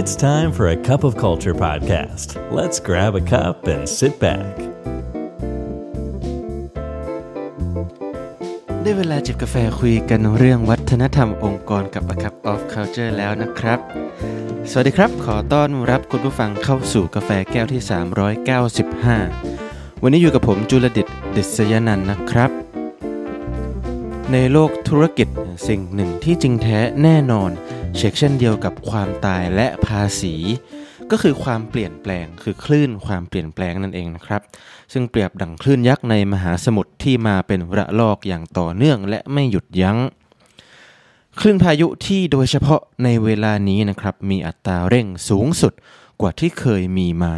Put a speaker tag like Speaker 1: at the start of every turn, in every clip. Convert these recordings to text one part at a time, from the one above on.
Speaker 1: It's time for a cup of culture podcast. Let's grab a cup and sit back.
Speaker 2: ได้เวลาจิบกาแฟคุยกันเรื่องวัฒนธรรมองค์กรกับ A Cup of Culture แล้วนะครับ สวัสดีครับ ขอต้อนรับคุณผู้ฟังเข้าสู่กาแฟแก้วที่ 395 วันนี้อยู่กับผมจุลดิตดิษยนันนะครับ ในโลกธุรกิจสิ่งหนึ่งที่จริงแท้แน่นอน เช็คเช่นเดียวกับความตายและภาษี ก็คือความเปลี่ยนแปลงคือคลื่นความเปลี่ยนแปลงนั่นเองนะครับ ซึ่งเปรียบดังคลื่นยักษ์ในมหาสมุทรที่มาเป็นระลอกอย่างต่อเนื่องและไม่หยุดยัง้ง คลื่นพายุที่โดยเฉพาะในเวลานี้นะครับมีอัตราเร่งสูงสุดกว่าที่เคยมีมา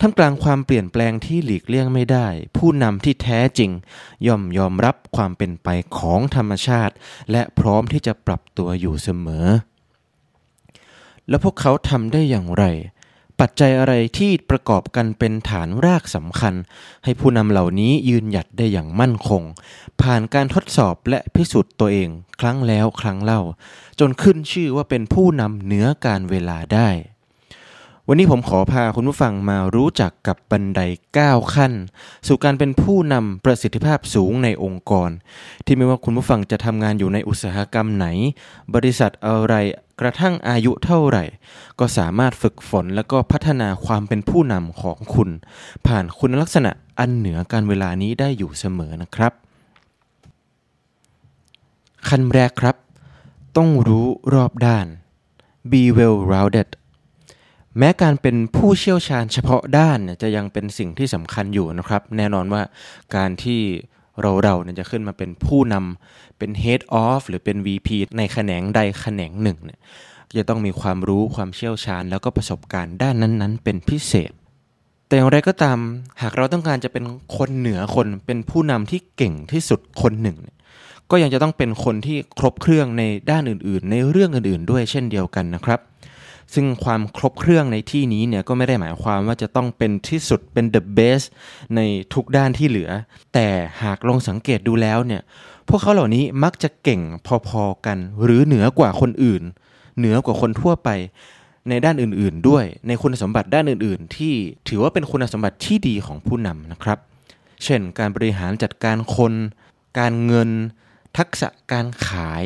Speaker 2: ท่ามกลางความเปลี่ยนแปลงที่หลีกเลี่ยงไม่ได้ ผู้นำที่แท้จริง ย่อมยอมรับความเป็นไปของธรรมชาติ และพร้อมที่จะปรับตัวอยู่เสมอ แล้วพวกเขาทำได้อย่างไร ปัจจัยอะไรที่ประกอบกันเป็นฐานรากสำคัญ ให้ผู้นำเหล่านี้ยืนหยัดได้อย่างมั่นคง ผ่านการทดสอบและพิสูจน์ตัวเอง ครั้งแล้วครั้งเล่า จนขึ้นชื่อว่าเป็นผู้นำเหนือการเวลาได้ วันนี้ผมขอพาคุณผู้ฟังมารู้จักกับบันได 9 ขั้น สู่การเป็นผู้นำประสิทธิภาพสูงในองค์กร ที่ไม่ว่าคุณผู้ฟังจะทำงานอยู่ในอุตสาหกรรมไหน บริษัทอะไรกระทั่งอายุเท่าไหร่ ก็สามารถฝึกฝนและก็พัฒนาความเป็นผู้นำของคุณ ผ่านคุณลักษณะอันเหนือการเวลานี้ได้อยู่เสมอนะครับ ขั้นแรกครับ ต้องรู้รอบด้าน be well rounded แม้การเป็นผู้เชี่ยวชาญเฉพาะด้านเนี่ยจะยังเป็นสิ่งที่สำคัญอยู่นะครับ แน่นอนว่าการที่เราเราเนี่ยจะขึ้นมาเป็นผู้นำเป็น head of หรือเป็น VP ในแขนงใดแขนงหนึ่งเนี่ยจะต้องมีความรู้ความเชี่ยวชาญ แล้วก็ประสบการณ์ด้านนั้นๆ เป็นพิเศษ แต่อย่างไรก็ตาม หากเราต้องการจะเป็นคนเหนือคนเป็นผู้นำที่เก่งที่สุดคนหนึ่ง ก็ยังจะต้องเป็นคนที่ครบเครื่องในด้านอื่น ๆ ในเรื่องอื่น ๆ ด้วยเช่นเดียวกันนะครับ ซึ่งความครบเครื่องในที่นี้เนี่ยก็ไม่ได้หมายความว่าจะต้องเป็นที่สุดเป็น the best ในทุกด้านที่เหลือ แต่หากลองสังเกตดูแล้วเนี่ยพวกเขาเหล่านี้มักจะเก่งพอๆกัน หรือเหนือกว่าคนอื่น เหนือกว่าคนทั่วไปในด้านอื่นๆ ด้วยในคุณสมบัติด้านอื่นๆ ที่ถือว่าเป็นคุณสมบัติที่ดีของผู้นำนะครับ เช่น การบริหารจัดการคน การเงิน ทักษะการขาย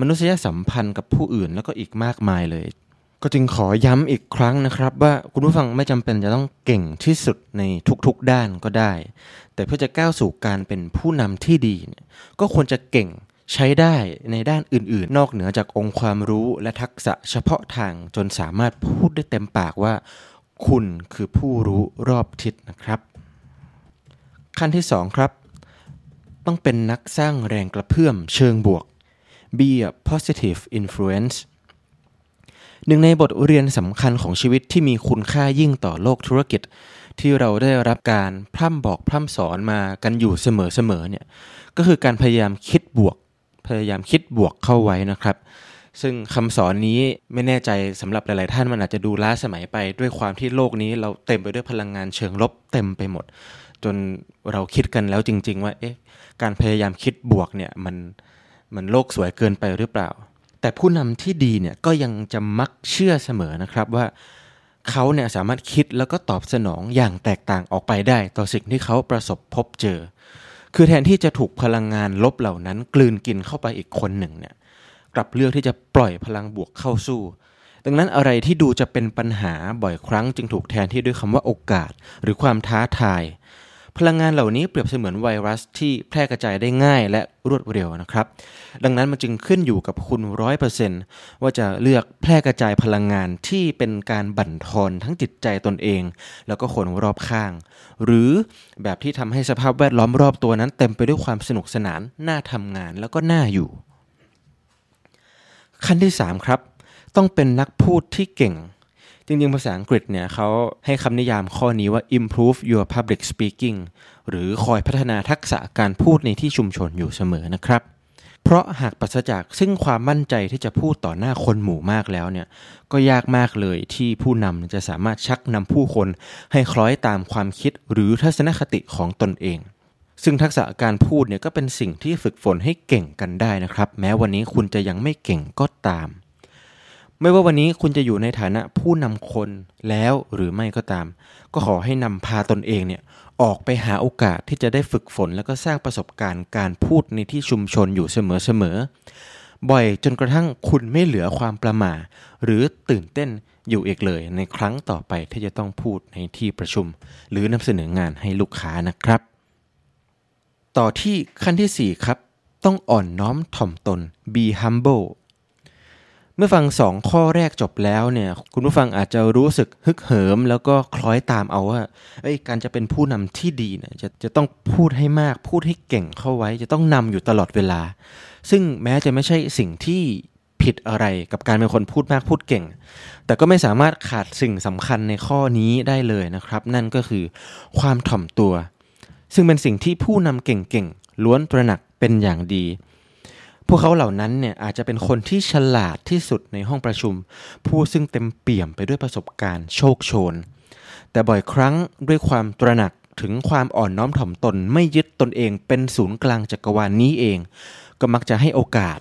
Speaker 2: มนุษยสัมพันธ์กับผู้อื่นแล้วก็อีกมากมายเลย ก็จึงขอย้ำอีกครั้งนะครับ ว่าคุณผู้ฟังไม่จำเป็นจะต้องเก่งที่สุดในทุกๆด้านก็ได้ แต่เพื่อจะก้าวสู่การเป็นผู้นำที่ดีเนี่ยก็ควรจะเก่งใช้ได้ในด้านอื่นๆ นอกเหนือจากองค์ความรู้และทักษะเฉพาะทางจนสามารถพูดได้เต็มปากว่า คุณคือผู้รู้รอบทิศนะครับ ขั้นที่สองครับ ต้องเป็นนักสร้างแรงกระเพื่อมเชิงบวก be a positive influence หนึ่งในบทเรียนสำคัญของชีวิตที่มีคุณค่ายิ่งต่อโลกธุรกิจ ที่เราได้รับการพร่ำบอกพร่ำสอนมากันอยู่เสมอๆเนี่ยก็คือการพยายามคิดบวก พยายามคิดบวกเข้าไว้นะครับ ซึ่งคำสอนนี้ไม่แน่ใจสำหรับหลาย ๆ ท่านมันอาจจะดูล้าสมัยไปด้วยความที่โลกนี้เราเต็มไปด้วยพลังงานเชิงลบเต็มไปหมด จนเราคิดกันแล้วจริง ๆ ว่าเอ๊ะการพยายามคิดบวกเนี่ยมันมันโลกสวยเกินไปหรือเปล่า แต่ผู้นำที่ดีเนี่ยก็ยังจะมักเชื่อเสมอนะครับว่าเขาเนี่ยสามารถคิดแล้วก็ตอบสนองอย่างแตกต่างออกไปได้ ต่อสิ่งที่เขาประสบพบเจอ คือแทนที่จะถูกพลังงานลบเหล่านั้น กลืนกินเข้าไปอีกคนหนึ่งเนี่ยกลับเลือกที่จะปล่อยพลังบวกเข้าสู้ ดังนั้นอะไรที่ดูจะเป็นปัญหาบ่อยครั้งจึงถูกแทนที่ด้วยคำว่าโอกาส หรือความท้าทาย พลังงานเหล่านี้เปรียบเสมือนไวรัสที่แพร่กระจายได้ง่ายและรวดเร็วนะครับ ดังนั้นมันจึงขึ้นอยู่กับคุณร้อยเปอร์เซนว่าจะเลือกแพร่กระจายพลังงานที่เป็นการบั่นทอนทั้งจิตใจตนเอง แล้วก็คนรอบข้าง หรือแบบที่ทำให้สภาพแวดล้อมรอบตัวนั้น เต็มไปด้วยความสนุกสนานน่าทำงานแล้วก็น่าอยู่ ขั้นที่ 3 ครับ ต้องเป็นนักพูดที่เก่ง จริงๆ ภาษาอังกฤษเนี่ยเขาให้คำนิยามข้อนี้ว่า improve your public speaking หรือคอยพัฒนาทักษะการพูดในที่ชุมชนอยู่เสมอนะครับ เพราะหากปราศจากซึ่งความมั่นใจที่จะพูดต่อหน้าคนหมู่มากแล้วเนี่ยก็ยากมากเลยที่ผู้นำจะสามารถชักนำผู้คนให้คล้อยตามความคิดหรือทัศนคติของตนเองซึ่งทักษะการพูดเนี่ยก็เป็นสิ่งที่ฝึกฝนให้เก่งกันได้นะครับ แม้วันนี้คุณจะยังไม่เก่งก็ตาม ไม่ว่าวันนี้คุณจะอยู่ในฐานะผู้นำคนแล้วหรือไม่ก็ตาม ก็ขอให้นำพาตนเองเนี่ยออกไปหาโอกาสที่จะได้ฝึกฝน แล้วก็สร้างประสบการณ์การพูดในที่ชุมชนอยู่เสมอๆบ่อยจนกระทั่งคุณไม่เหลือความประหม่าหรือตื่นเต้นอยู่อีกเลย ในครั้งต่อไปที่จะต้องพูดในที่ประชุม หรือนำเสนองานให้ลูกค้านะครับ ต่อที่ขั้นที่ 4 ครับ ต้องอ่อนน้อมถ่อมตน be humble เมื่อฟังสองข้อแรกจบแล้วเนี่ยคุณผู้ฟังอาจจะรู้สึกฮึกเหิม แล้วก็คล้อยตามเอาว่าเอ้การจะเป็นผู้นำที่ดีเนี่ยจะจะต้องพูดให้มากพูดให้เก่งเข้าไว้ จะต้องนำอยู่ตลอดเวลา ซึ่งแม้จะไม่ใช่สิ่งที่ผิดอะไรกับการเป็นคนพูดมากพูดเก่ง แต่ก็ไม่สามารถขาดสิ่งสำคัญในข้อนี้ได้เลยนะครับ นั่นก็คือความถ่อมตัว ซึ่งเป็นสิ่งที่ผู้นำเก่งๆล้วนตระหนักเป็นอย่างดี พวกเขาเหล่านั้นเนี่ยอาจจะเป็นคนที่ฉลาดที่สุดในห้องประชุม ผู้ซึ่งเต็มเปี่ยมไปด้วยประสบการณ์โชคโชน แต่บ่อยครั้งด้วยความตระหนักถึงความอ่อนน้อมถ่อมตนไม่ยึดตนเองเป็นศูนย์กลางจักรวาลนนี้เอง ก็มักจะให้โอกาส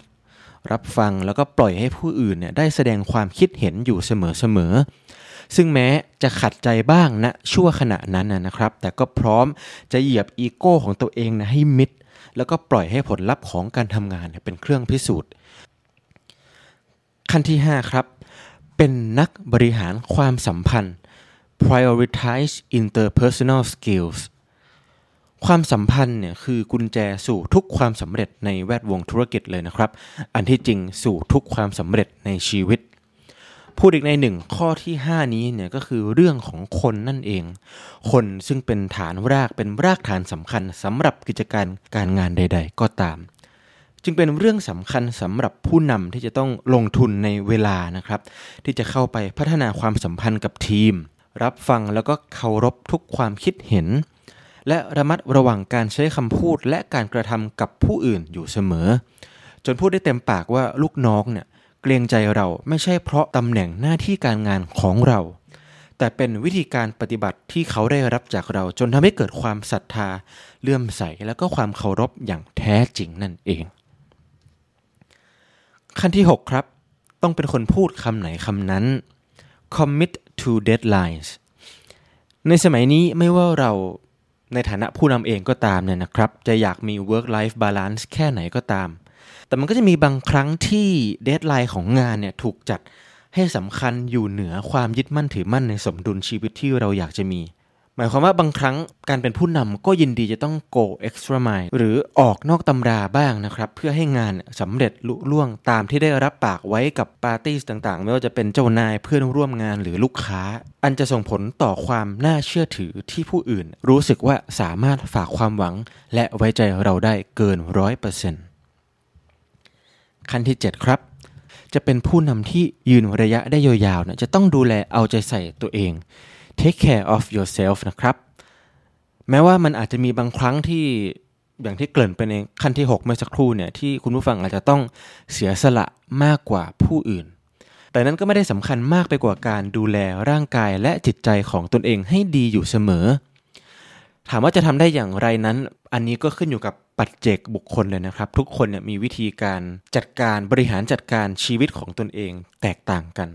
Speaker 2: รับฟังแล้วก็ปล่อยให้ผู้อื่นเนี่ยได้แสดงความคิดเห็นอยู่เสมอๆซึ่งแม้จะขัดใจบ้างณนะชั่วขณะนั้นนะครับ แต่ก็พร้อมจะเหยียบอีโก้ของตัวเองนะให้มิด แล้วก็ปล่อยให้ผลลัพธ์ของการทำงานเป็นเครื่องพิสูจน์ ขั้นที่ 5 ครับ เป็นนักบริหารความสัมพันธ์ prioritize interpersonal skills ความสัมพันธ์เนี่ยคือกุญแจสู่ทุกความสำเร็จในแวดวงธุรกิจเลยนะครับ อันที่จริงสู่ทุกความสำเร็จในชีวิต พูดอีกในหนึ่งข้อที่ 5 นี้เนี่ยก็คือเรื่องของคนนั่นเอง คนซึ่งเป็นฐานรากเป็นรากฐานสำคัญสำหรับกิจการการงานใด ๆ ก็ตาม จึงเป็นเรื่องสำคัญสำหรับผู้นำที่จะต้องลงทุนในเวลานะครับ ที่จะเข้าไปพัฒนาความสัมพันธ์กับทีม รับฟังแล้วก็เคารพทุกความคิดเห็น และระมัดระวังการใช้คำพูดและการกระทำกับผู้อื่นอยู่เสมอ จนพูดได้เต็มปากว่าลูกน้องเนี่ย เกรงใจเราไม่ใช่เพราะตำแหน่งหน้าที่การงานของเรา แต่เป็นวิธีการปฏิบัติที่เขาได้รับจากเราจนทำให้เกิดความศรัทธาเลื่อมใสและก็ความเคารพอย่างแท้จริงนั่นเอง ขั้นที่ 6 ครับ ต้องเป็นคนพูดคำไหนคำนั้น commit to deadlines ในสมัยนี้ไม่ว่าเราในฐานะผู้นำเองก็ตามเนี่ยนะครับ จะอยากมี work life balance แค่ไหนก็ตาม แต่มันก็จะมีบางครั้งที่ deadline ของงานเนี่ยถูกจัดให้สำคัญอยู่เหนือความยึดมั่นถือมั่นในสมดุลชีวิตที่เราอยากจะมี หมายความว่าบางครั้งการเป็นผู้นำก็ยินดีจะต้อง go extra mile หรือออกนอกตำราบ้างนะครับ เพื่อให้งานสำเร็จลุล่วงตามที่ได้รับปากไว้กับปาร์ตี้ต่างๆ ไม่ว่าจะเป็นเจ้านายเพื่อนร่วมงานหรือลูกค้า อันจะส่งผลต่อความน่าเชื่อถือที่ผู้อื่น รู้สึกว่าสามารถฝากความหวัง และไว้ใจเราได้เกินร้อยเปอร์เซ็นต์ ขั้นที่ 7 ครับ จะเป็นผู้นำที่ยืนระยะได้ยาวๆนะจะต้องดูแลเอาใจใส่ตัวเอง take care of yourself นะครับ แม้ว่ามันอาจจะมีบางครั้งที่อย่างที่เกริ่นไปในขั้นที่ 6 เมื่อสักครู่เนี่ยที่คุณผู้ฟังอาจจะต้องเสียสละมากกว่าผู้อื่น แต่นั้นก็ไม่ได้สำคัญมากไปกว่าการดูแลร่างกายและจิตใจของตนเองให้ดีอยู่เสมอ ถามว่าจะทำได้อย่างไรนั้น อันนี้ก็ขึ้นอยู่กับปัจเจกบุคคลเลยนะครับ ทุกคนเนี่ยมีวิธีการจัดการบริหารจัดการชีวิตของตนเองแตกต่างกัน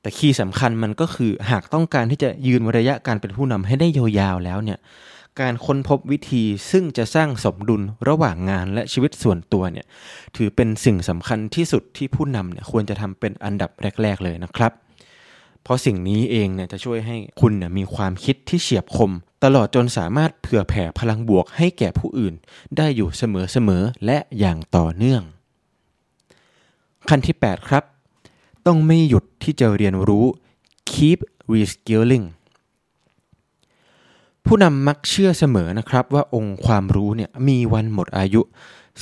Speaker 2: แต่คีย์สำคัญมันก็คือหากต้องการที่จะยืนระยะการเป็นผู้นำให้ได้ยาวๆแล้วเนี่ยการค้นพบวิธีซึ่งจะสร้างสมดุลระหว่างงานและชีวิตส่วนตัวเนี่ยถือเป็นสิ่งสำคัญที่สุดที่ผู้นำเนี่ยควรจะทำเป็นอันดับแรก ๆ เลยนะครับ เพราะสิ่งนี้เองเนี่ยจะช่วยให้คุณเนี่ยมีความคิดที่เฉียบคม ตลอดจนสามารถเผื่อแผ่พลังบวกให้แก่ผู้อื่น ได้อยู่เสมอๆและอย่างต่อเนื่อง ขั้นที่ 8 ครับ ต้องไม่หยุดที่จะเรียนรู้ keep reskilling ผู้นำมักเชื่อเสมอนะครับว่าองค์ความรู้เนี่ยมีวันหมดอายุ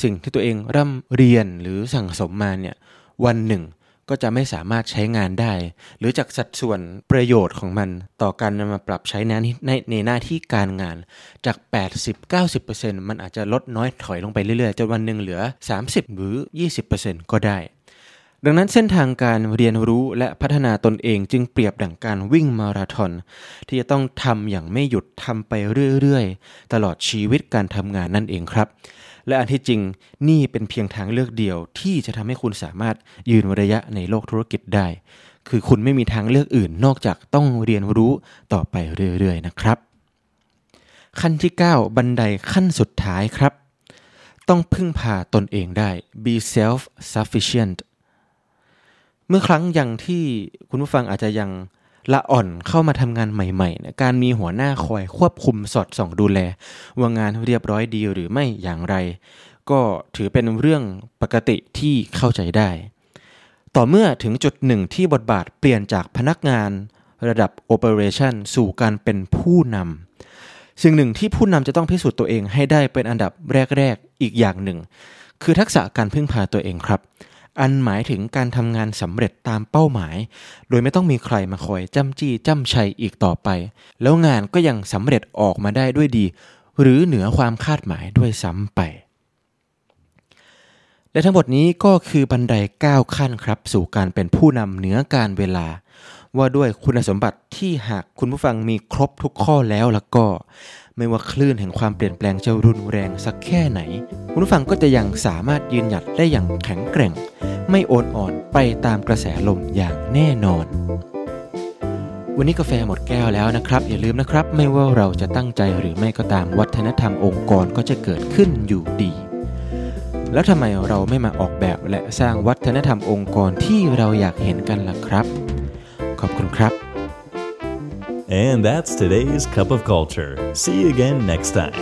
Speaker 2: สิ่งที่ตัวเองร่ำเรียนหรือสั่งสมมาเนี่ยวันหนึ่ง ก็จะไม่สามารถใช้งานได้ หรือจากสัดส่วนประโยชน์ของมัน ต่อการนำมาปรับใช้ในในในหน้าที่การงาน จาก 80-90%มันอาจจะลดน้อยถอยลงไปเรื่อยๆ จนวันหนึ่งเหลือ 30 หรือ 20%ก็ได้ ดังนั้นเส้นทางการเรียนรู้และพัฒนาตนเองจึงเปรียบดังการวิ่งมาราธอนที่จะต้องทำอย่างไม่หยุดทำไปเรื่อยๆ ตลอดชีวิตการทำงานนั่นเองครับ และอันที่จริงนี่เป็นเพียงทางเลือกเดียวที่จะทำให้คุณสามารถยืนระยะในโลกธุรกิจได้ คือคุณไม่มีทางเลือกอื่นนอกจากต้องเรียนรู้ต่อไปเรื่อยๆนะครับ ขั้นที่ 9 บันไดขั้นสุดท้ายครับ ต้องพึ่งพาตนเองได้ be self sufficient เมื่อครั้งยังที่คุณผู้ฟังอาจจะยัง ละอ่อนเข้ามาทำงานใหม่ๆนะการมีหัวหน้าคอยควบคุมสอดส่องดูแล ว่างานเรียบร้อยดีหรือไม่อย่างไร ก็ถือเป็นเรื่องปกติที่เข้าใจได้ ต่อเมื่อถึงจุดหนึ่งที่บทบาทเปลี่ยนจากพนักงานระดับ Operation สู่การเป็นผู้นำสิ่งหนึ่งที่ผู้นำจะต้องพิสูจน์ตัวเองให้ได้เป็นอันดับแรกๆอีกอย่างหนึ่ง คือทักษะการพึ่งพาตัวเองครับ อันหมายถึงการทำงานสำเร็จตามเป้าหมาย โดยไม่ต้องมีใครมาคอยจ้ำจี้จ้ำชัยอีกต่อไป แล้วงานก็ยังสำเร็จออกมาได้ด้วยดี หรือเหนือความคาดหมายด้วยซ้ำไป และทั้งหมดนี้ก็คือบันไดก้าวขั้นครับ สู่การเป็นผู้นำเหนือการเวลา ว่าด้วยคุณสมบัติที่หากคุณผู้ฟังมีครบทุกข้อแล้วแล้วก็ ไม่ว่าคลื่นแห่งความเปลี่ยนแปลงจะรุนแรงสักแค่ไหน คุณผู้ฟังก็จะยังสามารถยืนหยัดได้อย่างแข็งแกร่ง ไม่โอนอ่อนไปตามกระแสลมอย่างแน่นอน วันนี้กาแฟหมดแก้วแล้วนะครับ อย่าลืมนะครับ ไม่ว่าเราจะตั้งใจหรือไม่ก็ตามวัฒนธรรมองค์กรก็จะเกิดขึ้นอยู่ดีแล้วทำไมเราไม่มาออกแบบและสร้างวัฒนธรรมองค์กรที่เราอยากเห็นกันล่ะครับ ขอบคุณครับ
Speaker 1: And that's today's Cup of Culture. See you again next time.